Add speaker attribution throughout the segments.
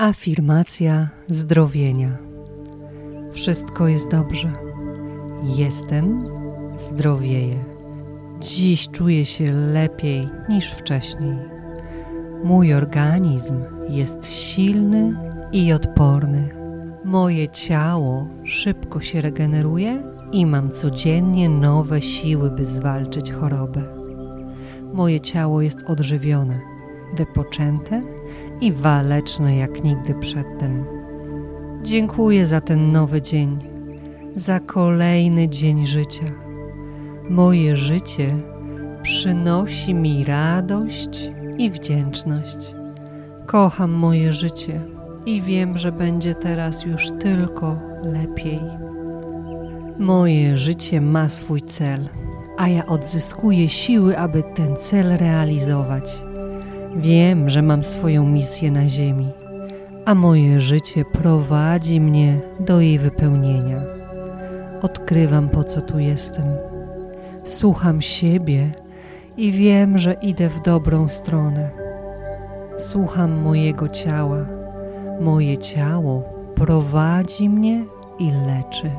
Speaker 1: Afirmacja zdrowienia. Wszystko jest dobrze. Jestem, zdrowieję. Dziś czuję się lepiej niż wcześniej. Mój organizm jest silny i odporny. Moje ciało szybko się regeneruje i mam codziennie nowe siły, by zwalczyć chorobę. Moje ciało jest odżywione, wypoczęte i waleczne jak nigdy przedtem. Dziękuję za ten nowy dzień, za kolejny dzień życia. Moje życie przynosi mi radość i wdzięczność. Kocham moje życie i wiem, że będzie teraz już tylko lepiej. Moje życie ma swój cel, a ja odzyskuję siły, aby ten cel realizować. Wiem, że mam swoją misję na Ziemi, a moje życie prowadzi mnie do jej wypełnienia. Odkrywam, po co tu jestem. Słucham siebie i wiem, że idę w dobrą stronę. Słucham mojego ciała. Moje ciało prowadzi mnie i leczy.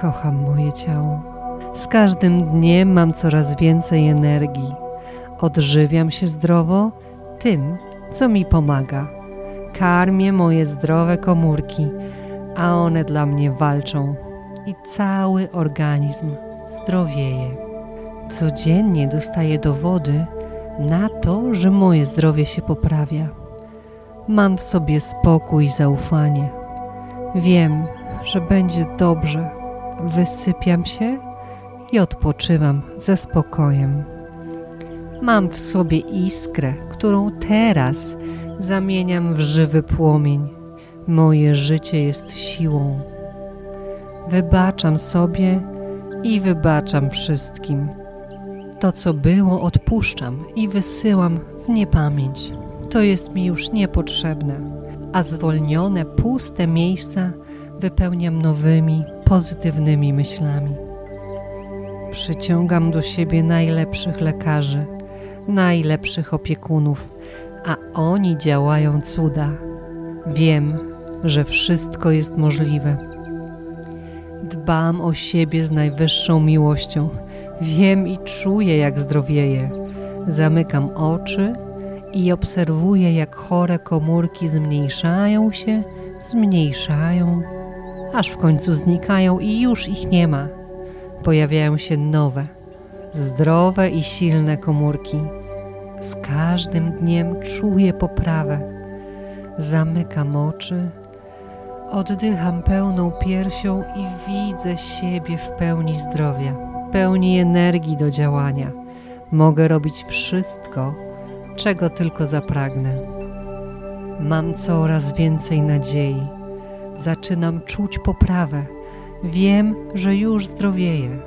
Speaker 1: Kocham moje ciało. Z każdym dniem mam coraz więcej energii. Odżywiam się zdrowo tym, co mi pomaga. Karmię moje zdrowe komórki, a one dla mnie walczą i cały organizm zdrowieje. Codziennie dostaję dowody na to, że moje zdrowie się poprawia. Mam w sobie spokój i zaufanie. Wiem, że będzie dobrze. Wysypiam się i odpoczywam ze spokojem. Mam w sobie iskrę, którą teraz zamieniam w żywy płomień. Moje życie jest siłą. Wybaczam sobie i wybaczam wszystkim. To, co było, odpuszczam i wysyłam w niepamięć. To jest mi już niepotrzebne, a zwolnione, puste miejsca wypełniam nowymi, pozytywnymi myślami. Przyciągam do siebie najlepszych lekarzy – najlepszych opiekunów, a oni działają cuda. Wiem, że wszystko jest możliwe. Dbam o siebie z najwyższą miłością. Wiem i czuję, jak zdrowieję. Zamykam oczy i obserwuję, jak chore komórki zmniejszają się, zmniejszają, aż w końcu znikają i już ich nie ma. Pojawiają się nowe, zdrowe i silne komórki. Z każdym dniem czuję poprawę. Zamykam oczy, oddycham pełną piersią i widzę siebie w pełni zdrowia, pełni energii do działania. Mogę robić wszystko, czego tylko zapragnę. Mam coraz więcej nadziei. Zaczynam czuć poprawę. Wiem, że już zdrowieję.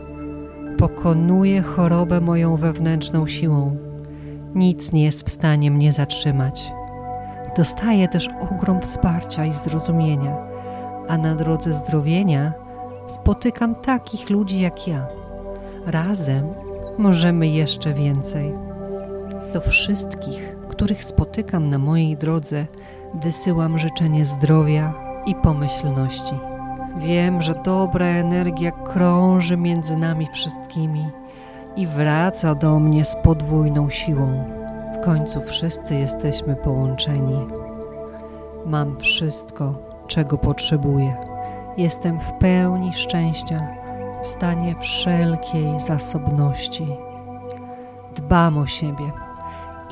Speaker 1: Pokonuję chorobę moją wewnętrzną siłą nic nie jest w stanie mnie zatrzymać. Dostaję też ogrom wsparcia i zrozumienia, a na drodze zdrowienia spotykam takich ludzi jak ja. Razem możemy jeszcze więcej. Do wszystkich, których spotykam na mojej drodze, wysyłam życzenie zdrowia i pomyślności. Wiem, że dobra energia krąży między nami wszystkimi i wraca do mnie z podwójną siłą. W końcu wszyscy jesteśmy połączeni. Mam wszystko, czego potrzebuję. Jestem w pełni szczęścia, w stanie wszelkiej zasobności. Dbam o siebie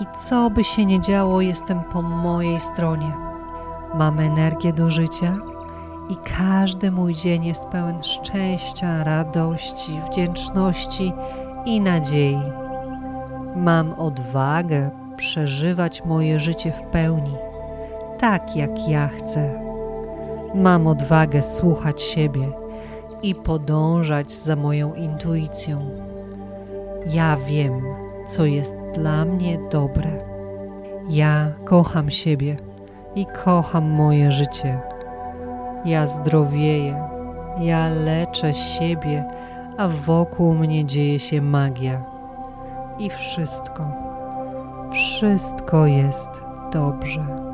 Speaker 1: i co by się nie działo, jestem po mojej stronie. Mam energię do życia i każdy mój dzień jest pełen szczęścia, radości, wdzięczności i nadziei. Mam odwagę przeżywać moje życie w pełni, tak jak ja chcę. Mam odwagę słuchać siebie i podążać za moją intuicją. Ja wiem, co jest dla mnie dobre. Ja kocham siebie i kocham moje życie. Ja zdrowieję, ja leczę siebie a wokół mnie dzieje się magia. I wszystko, wszystko jest dobrze.